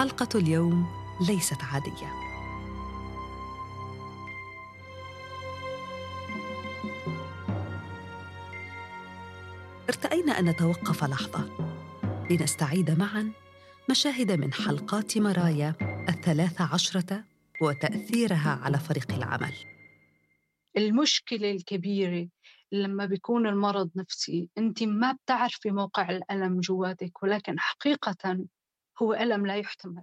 حلقة اليوم ليست عادية. ارتأينا أن نتوقف لحظة لنستعيد معا مشاهد من حلقات مرايا الثلاث عشرة وتأثيرها على فريق العمل. المشكلة الكبيرة لما بيكون المرض نفسي أنت ما بتعرفي موقع الألم جواتك ولكن حقيقة هو ألم لا يحتمل.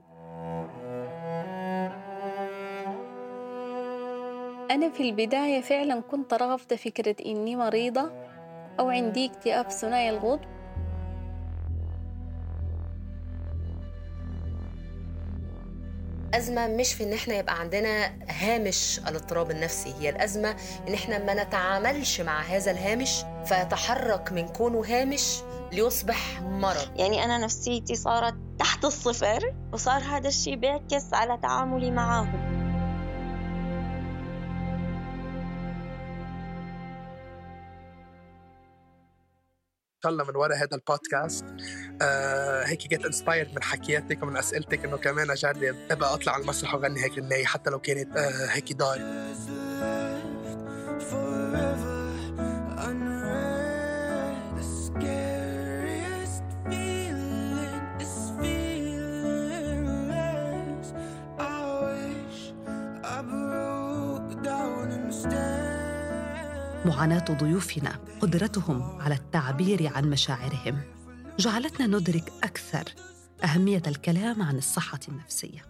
أنا في البداية فعلا كنت رافضة فكرة إني مريضة أو عندي اكتئاب ثنائي القطب الأزمة مش في إن إحنا يبقى عندنا هامش الإضطراب النفسي هي الأزمة إن إحنا ما نتعاملش مع هذا الهامش فيتحرك من كونه هامش ليصبح مرض. يعني أنا نفسيتي صارت تحت الصفر وصار هذا الشيء بيعكس على تعاملي معاهم الله من وراء هذا البودكاست آه هيك جيت انسبايرد من حكياتك ومن أسئلتك إنه كمان أجرب ابقى أطلع على المسرح وأغني هيك غنايه حتى لو كانت آه هيك دار معاناة ضيوفنا. قدرتهم على التعبير عن مشاعرهم. جعلتنا ندرك أكثر أهمية الكلام عن الصحة النفسية.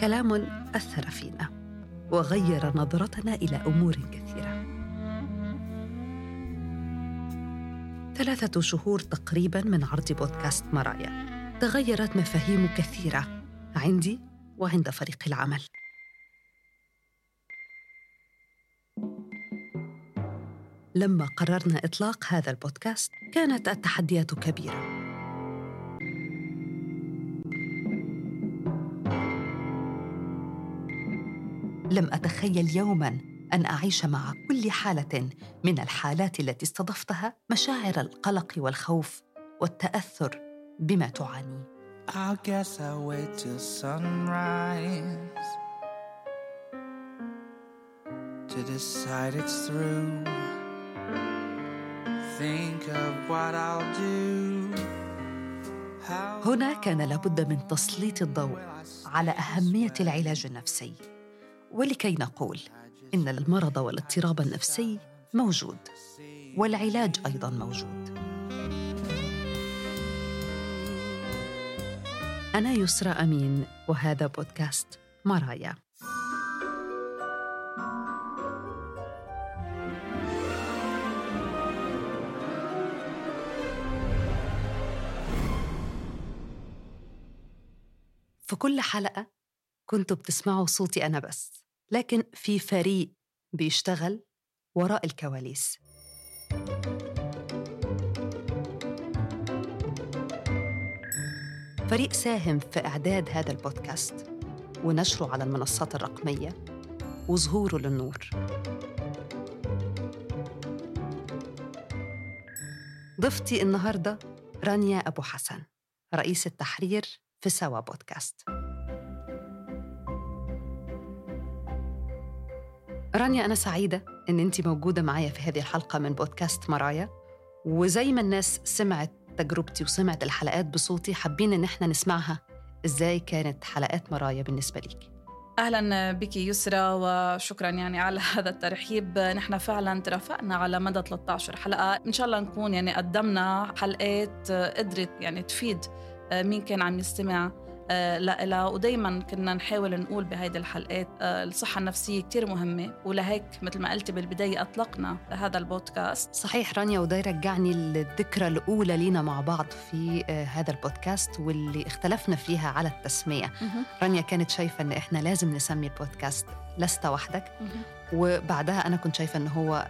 كلام أثر فينا وغير نظرتنا إلى أمور كثيرة. ثلاثة شهور تقريبا من عرض بودكاست مرايا. تغيرت مفاهيم كثيرة عندي وعند فريق العمل. لما قررنا إطلاق هذا البودكاست كانت التحديات كبيرة لم أتخيل يوما أن أعيش مع كل حالة من الحالات التي استضفتها مشاعر القلق والخوف والتأثر بما تعانيه I guess I'll wait till sunrise to decide it's through. هنا كان لابد من تسليط الضوء على أهمية العلاج النفسي. ولكي نقول إن المرض والاضطراب النفسي موجود والعلاج أيضا موجود. أنا يسرى أمين وهذا بودكاست مرايا. في كل حلقة كنتوا بتسمعوا صوتي أنا بس لكن في فريق بيشتغل وراء الكواليس. فريق ساهم في إعداد هذا البودكاست ونشره على المنصات الرقمية وظهوره للنور. ضيفتي النهاردة رانيا أبو حسن رئيس التحرير في سوا بودكاست رانيا أنا سعيدة إن أنت موجودة معايا في هذه الحلقة من بودكاست مرايا. وزي ما الناس سمعت تجربتي وسمعت الحلقات بصوتي حابين إن إحنا نسمعها. إزاي كانت حلقات مرايا بالنسبة ليكي أهلا بك يسرى وشكرا يعني على هذا الترحيب. نحن فعلا ترافقنا على مدى 13 حلقة. إن شاء الله نكون يعني قدمنا حلقات قدرت يعني تفيد مين كان عم يستمع؟ آه، لها ودايما كنا نحاول نقول بهيدي الحلقات آه، الصحة النفسية كتير مهمة ولهيك مثل ما قلتي بالبداية أطلقنا هذا البودكاست. صحيح رانيا وده يرجعني للذكرى الأولى لينا مع بعض في هذا البودكاست واللي اختلفنا فيها على التسمية. رانيا كانت شايفة أن إحنا لازم نسمي البودكاست لست وحدك. وبعدها أنا كنت شايفة أنه هو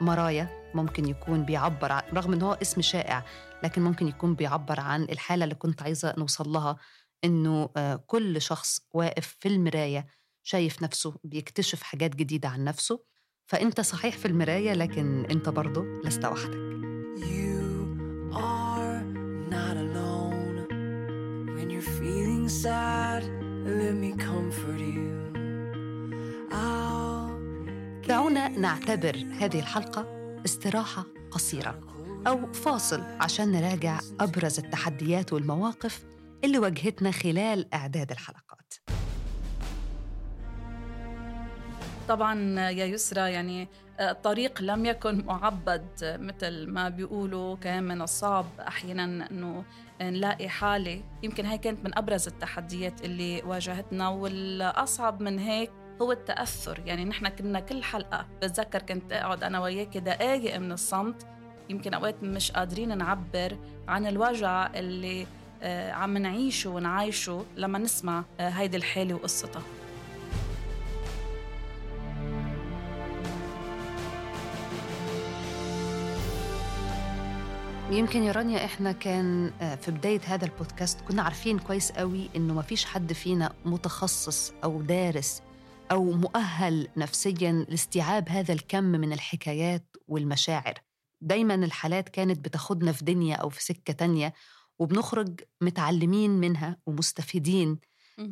مرايا ممكن يكون بيعبر رغم أنه هو اسم شائع لكن ممكن يكون بيعبر عن الحالة اللي كنت عايزة نوصل لها إنه آه، كل شخص واقف في المراية شايف نفسه بيكتشف حاجات جديدة عن نفسه. فأنت صحيح في المراية لكن أنت برضه لست وحدك. You are not alone. Feeling sad, let me comfort you. I'll دعونا نعتبر هذه الحلقة استراحة قصيرة. أو فاصل عشان نراجع أبرز التحديات والمواقف اللي واجهتنا خلال إعداد الحلقات. طبعا يا يسرى يعني الطريق لم يكن معبد مثل ما بيقولوا كان من الصعب أحيانا أنه نلاقي حالة. يمكن هاي كانت من أبرز التحديات اللي واجهتنا والأصعب من هيك هو التأثر. يعني نحن كنا كل حلقة بتذكر كنت أقعد أنا وياك دقائق من الصمت يمكن أوقات مش قادرين نعبر عن الوجع اللي آه، عم نعيشه ونعايشه لما نسمع آه، هيدي الحالة وقصتها. يمكن يا رانيا إحنا كان آه، في بداية هذا البودكاست كنا عارفين كويس قوي إنه ما فيش حد فينا متخصص أو دارس أو مؤهل نفسيا لاستيعاب هذا الكم من الحكايات والمشاعر. دايما الحالات كانت بتاخدنا في دنيا أو في سكة تانية وبنخرج متعلمين منها ومستفيدين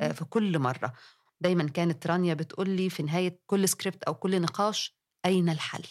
آه، في كل مرة دايما كانت رانيا بتقول لي في نهاية كل سكريبت أو كل نقاش أين الحل؟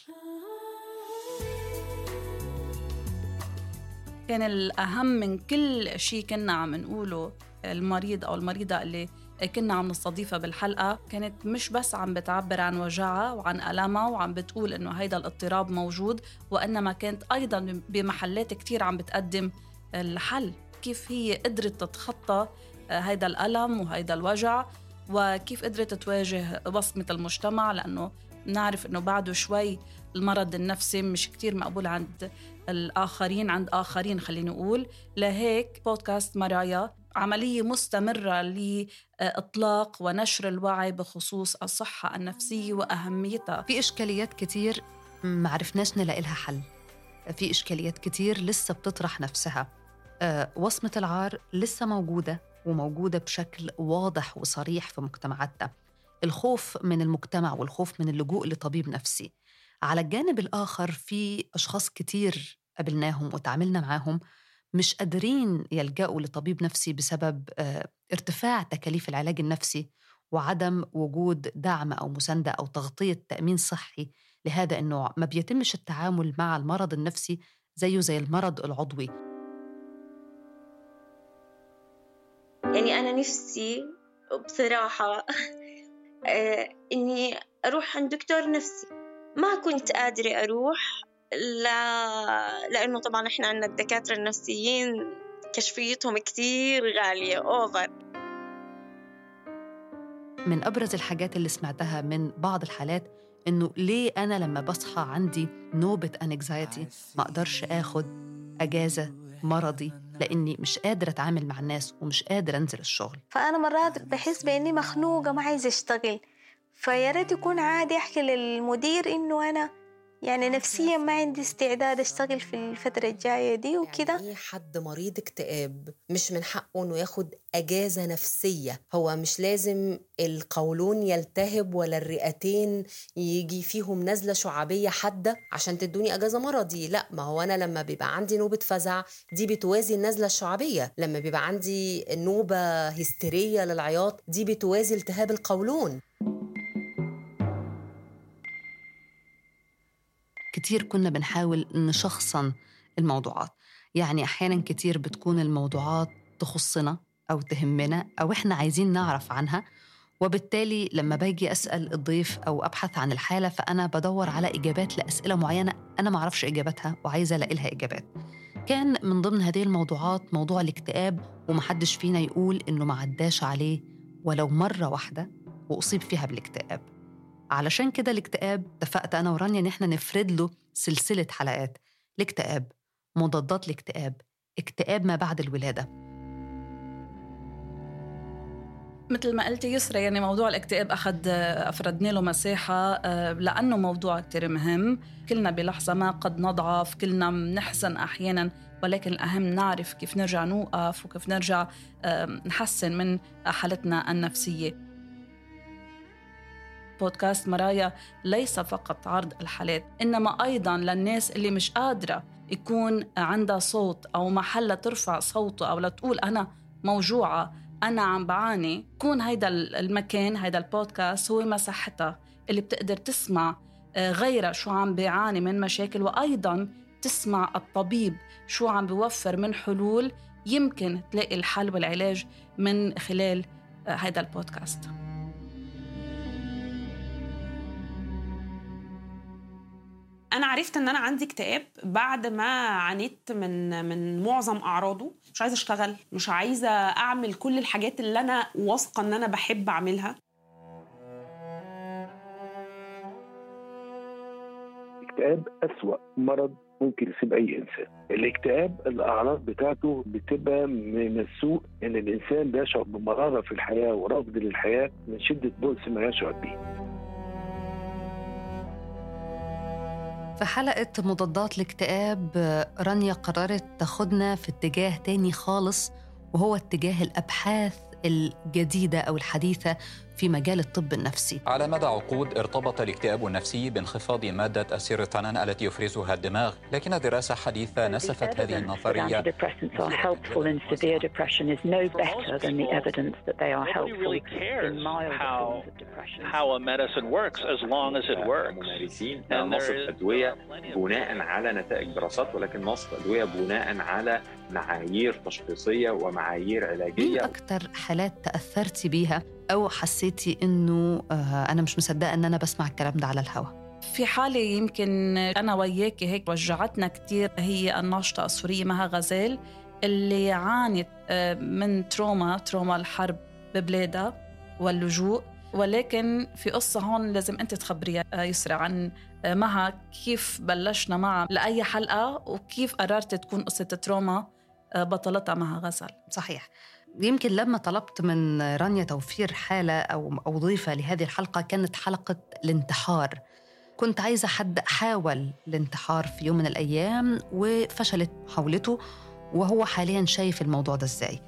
كان الأهم من كل شيء كنا عم نقوله المريض أو المريضة اللي كنا عم نستضيفها بالحلقة. كانت مش بس عم بتعبر عن وجعها وعن ألمها وعم بتقول إنه هيدا الاضطراب موجود وإنما كانت أيضا بمحلات كتير عم بتقدم الحل. كيف هي قدرت تتخطى هيدا الألم وهيدا الوجع وكيف قدرت تواجه وصمة المجتمع؟ لأنه نعرف إنه بعده شوي المرض النفسي مش كتير مقبول عند الآخرين عند آخرين خلينا نقول لهيك بودكاست مرايا عملية مستمرة لإطلاق ونشر الوعي بخصوص الصحة النفسية وأهميتها. في إشكاليات كتير ما عرفناش نلاقي لها حل. في إشكاليات كتير لسه بتطرح نفسها. أه وصمة العار لسه موجودة وموجودة بشكل واضح وصريح في مجتمعاتنا. الخوف من المجتمع والخوف من اللجوء لطبيب نفسي. على الجانب الآخر في أشخاص كتير قابلناهم وتعاملنا معاهم مش قادرين يلجأوا لطبيب نفسي بسبب آه، ارتفاع تكاليف العلاج النفسي وعدم وجود دعم أو مساندة أو تغطية تأمين صحي لهذا النوع. ما بيتمش التعامل مع المرض النفسي زيه زي المرض العضوي. يعني أنا نفسي بصراحة آه، إني أروح عند دكتور نفسي. ما كنت قادرة أروح. لا لأنه طبعا إحنا عندنا الدكاترة النفسيين كشفيتهم كتير غالية أوفر من أبرز الحاجات اللي سمعتها من بعض الحالات إنه ليه أنا لما بصحى عندي نوبة أنكزايتي ما أقدرش آخد أجازة مرضي لأني مش قادرة أتعامل مع الناس ومش قادرة أنزل الشغل. فأنا مرات بحس بإني مخنوقة ما عايزة أشتغل. فيا ريت يكون عادي أحكي للمدير إنه أنا يعني نفسيا ما عندي استعداد أشتغل في الفترة الجاية دي وكده. يعني حد مريض اكتئاب مش من حقه إنه ياخد أجازة نفسية؟ هو مش لازم القولون يلتهب ولا الرئتين يجي فيهم نزلة شعابيه حادة عشان تدوني أجازة مرضي. لا ما هو أنا لما بيبقى عندي نوبة فزع دي بتوازي النزلة الشعبية. لما بيبقى عندي نوبة هستيرية للعياط دي بتوازي التهاب القولون. كتير كنا بنحاول نشخصن الموضوعات. يعني أحيانا كتير بتكون الموضوعات تخصنا أو تهمنا أو إحنا عايزين نعرف عنها وبالتالي لما باجي أسأل الضيف أو أبحث عن الحالة فأنا بدور على إجابات لأسئلة معينة أنا ما أعرفش إجاباتها وعايزة ألاقي لها إجابات. كان من ضمن هذه الموضوعات موضوع الاكتئاب ومحدش فينا يقول إنه ما عداش عليه ولو مرة واحدة وأصيب فيها بالاكتئاب. علشان كده الاكتئاب اتفقت أنا ورانيا إن إحنا نفرد له سلسلة حلقات. الاكتئاب مضادات الاكتئاب اكتئاب ما بعد الولادة. مثل ما قلتي يسرى يعني موضوع الاكتئاب أخذ أفردنا له مساحة آه، لأنه موضوع كتير مهم. كلنا بلحظة ما قد نضعف كلنا بنحزن أحيانا ولكن الأهم نعرف كيف نرجع نوقف وكيف نرجع آه، نحسن من حالتنا النفسية. بودكاست مرايا ليس فقط عرض الحالات إنما أيضا للناس اللي مش قادرة يكون عندها صوت أو محل ترفع صوته أو لتقول أنا موجوعة أنا عم بعاني. كون هيدا المكان هيدا البودكاست هو مساحتها اللي بتقدر تسمع آه، غيرها شو عم بيعاني من مشاكل وأيضا تسمع الطبيب شو عم بيوفر من حلول يمكن تلاقي الحل والعلاج من خلال آه، هيدا البودكاست. أنا عرفت إن أنا عندي اكتئاب بعد ما عانيت من من معظم أعراضه. مش عايزة أشتغل مش عايزة أعمل كل الحاجات اللي أنا واثقة إن أنا بحب أعملها. الاكتئاب أسوأ مرض ممكن يصيب أي إنسان. الاكتئاب الأعراض بتاعته بتبقى من السوء إن الإنسان بيشعر بمرارة في الحياة ورفض للحياة من شدة بؤس ما يشعر به. في حلقة مضادات الاكتئاب رانيا قررت تاخدنا في اتجاه تاني خالص وهو اتجاه الأبحاث الجديدة أو الحديثة في مجال الطب النفسي. على مدى عقود ارتبط الاكتئاب النفسي بانخفاض مادة السيروتونين التي يفرزها الدماغ لكن دراسة حديثة نسفت هذه النظرية. Antidepressants are helpful in severe depression is no better than the evidence that they are helpful in mild forms of depression. how a medicine works as long as it works. ممارسين is أدوية بناء على نتائج دراسات ولكن نصف أدوية بناء على معايير تشخيصية ومعايير مين علاجية. أكتر حالات تأثرتي بيها؟ أو حسيتي إنه آه، أنا مش مصدقة إن أنا بسمع الكلام ده على الهوا؟ في حالة يمكن أنا وياكي هيك وجعتنا كتير هي الناشطة السورية مها غزال اللي عانت آه، من تروما تروما الحرب ببلادها واللجوء. ولكن في قصة هون لازم أنت تخبريها آه، يسرى عن مها كيف بلشنا معها لأي حلقة وكيف قررت تكون قصة تروما بطلتها مها غزل صحيح. يمكن لما طلبت من رانيا توفير حالة أو أو ضيفة لهذه الحلقة كانت حلقة الانتحار. كنت عايزة حد حاول الانتحار في يوم من الأيام وفشلت محاولته وهو حاليا شايف الموضوع ده إزاي.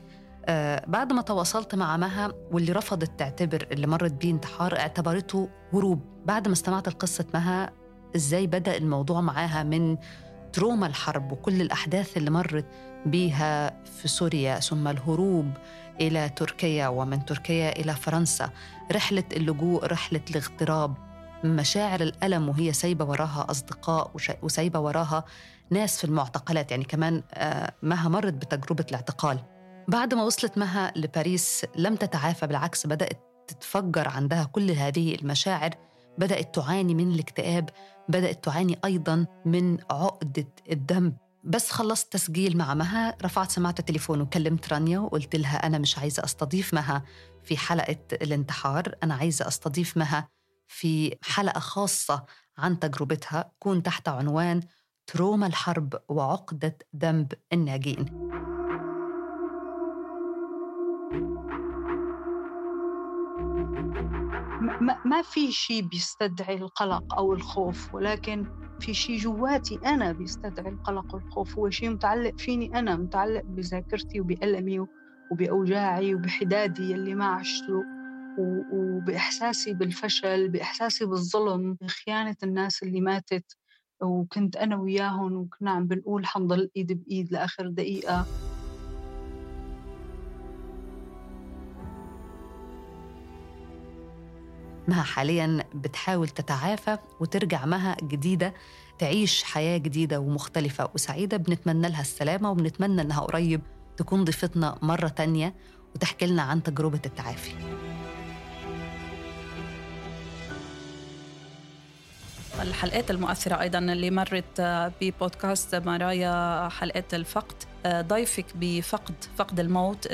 آه بعد ما تواصلت مع مها واللي رفضت تعتبر اللي مرت بيه انتحار اعتبرته هروب. بعد ما استمعت لقصة مها إزاي بدأ الموضوع معاها من تروما الحرب وكل الأحداث اللي مرت بيها في سوريا ثم الهروب إلى تركيا ومن تركيا إلى فرنسا. رحلة اللجوء رحلة الاغتراب. مشاعر الألم وهي سايبة وراها أصدقاء وسايبة وراها ناس في المعتقلات. يعني كمان آه، مها مرت بتجربة الاعتقال. بعد ما وصلت مها لباريس لم تتعافى بالعكس بدأت تتفجر عندها كل هذه المشاعر بدأت تعاني من الاكتئاب بدأت تعاني أيضا من عقدة الذنب بس خلصت تسجيل مع مها رفعت سماعة التليفون وكلمت رانيا وقلت لها أنا مش عايزة أستضيف مها في حلقة الانتحار أنا عايزة أستضيف مها في حلقة خاصة عن تجربتها. تكون تحت عنوان تروما الحرب وعقدة ذنب الناجين. ما, في شيء بيستدعي القلق أو الخوف ولكن في شيء جواتي أنا بيستدعي القلق والخوف. هو شيء متعلق فيني أنا متعلق بذاكرتي وبألمي وبأوجاعي وبحدادي اللي ما عشته وبإحساسي بالفشل بإحساسي بالظلم بخيانة الناس اللي ماتت. وكنت أنا وياهم وكنا عم بنقول حنضل إيد بإيد لآخر دقيقة. مها حاليا بتحاول تتعافى وترجع مها جديدة تعيش حياة جديدة ومختلفة. وسعيدة بنتمنى لها السلامة وبنتمنى إنها قريب تكون ضيفتنا مرة تانية وتحكي لنا عن تجربة التعافي. الحلقات المؤثرة أيضا اللي مرت ببودكاست مرايا حلقات الفقد. ضيفك بفقد فقد الموت.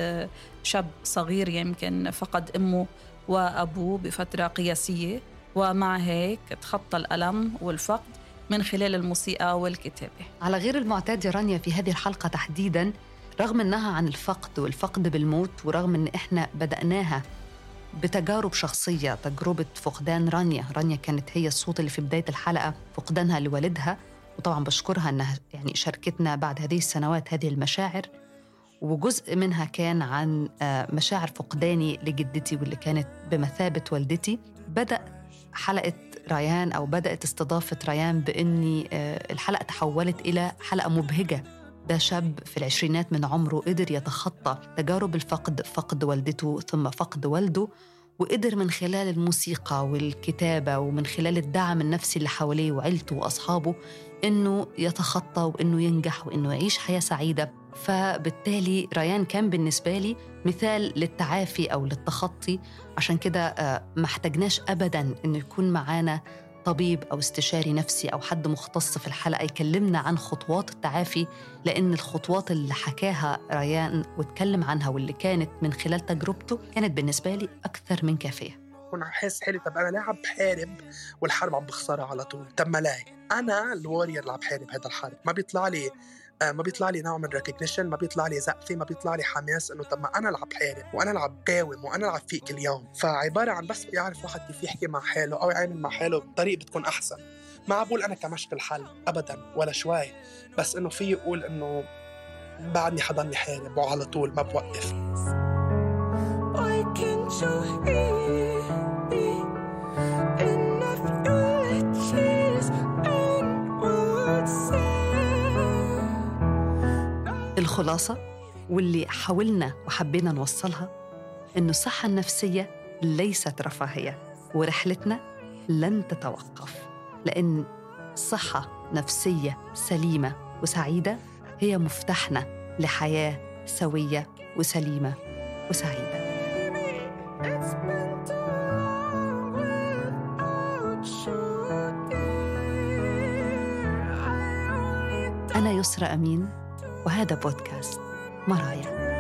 شاب صغير يمكن فقد أمه. وأبوه بفترة قياسية ومع هيك تخطى الألم والفقد من خلال الموسيقى والكتابة. على غير المعتاد يا رانيا في هذه الحلقة تحديدا رغم إنها عن الفقد والفقد بالموت ورغم إن إحنا بدأناها بتجارب شخصية تجربة فقدان رانيا. رانيا كانت هي الصوت اللي في بداية الحلقة فقدانها لوالدها وطبعا بشكرها إنها يعني شاركتنا بعد هذه السنوات هذه المشاعر. وجزء منها كان عن مشاعر فقداني لجدتي واللي كانت بمثابة والدتي. بدأ حلقة ريان أو بدأت استضافة ريان بإني الحلقة تحولت إلى حلقة مبهجة. ده شاب في العشرينات من عمره قدر يتخطى تجارب الفقد فقد والدته ثم فقد والده. وقدر من خلال الموسيقى والكتابة ومن خلال الدعم النفسي اللي حواليه وعيلته وأصحابه إنه يتخطى وإنه ينجح وإنه يعيش حياة سعيدة. فبالتالي ريان كان بالنسبة لي مثال للتعافي أو للتخطي. عشان كده آه، ما احتجناش أبدا إنه يكون معانا طبيب أو استشاري نفسي أو حد مختص في الحلقة يكلمنا عن خطوات التعافي لأن الخطوات اللي حكاها ريان واتكلم عنها واللي كانت من خلال تجربته كانت بالنسبة لي أكثر من كافية. بكون حاسس حالي طب أنا ليه عم بحارب والحرب عم بخسرها على طول. طب ما لاي أنا ال warrior اللي عم بحارب هذا الحرب ما بيطلع لي ما بيطلع لي نوع من recognition ما بيطلع لي زقفة ما بيطلع لي حماس إنه طب ما أنا اللي عم بحارب وأنا اللي عم بقاوم وأنا اللي عم فيق كل يوم فعبارة عن بس يعرف واحد كيف يحكي مع حاله أو يعامل مع حاله بطريقة بتكون أحسن. ما بقول أنا كمشت الحل ابدا ولا شوي بس إنه في يقول إنه بعدني حضلني حارب وعلى طول ما بوقف. Why can't you الخلاصة واللي حاولنا وحبينا نوصلها إنه الصحة النفسية ليست رفاهية ورحلتنا لن تتوقف لأن صحة نفسية سليمة وسعيدة هي مفتاحنا لحياة سوية وسليمة وسعيدة. أنا يسرى أمين. وهذا بودكاست مرايا.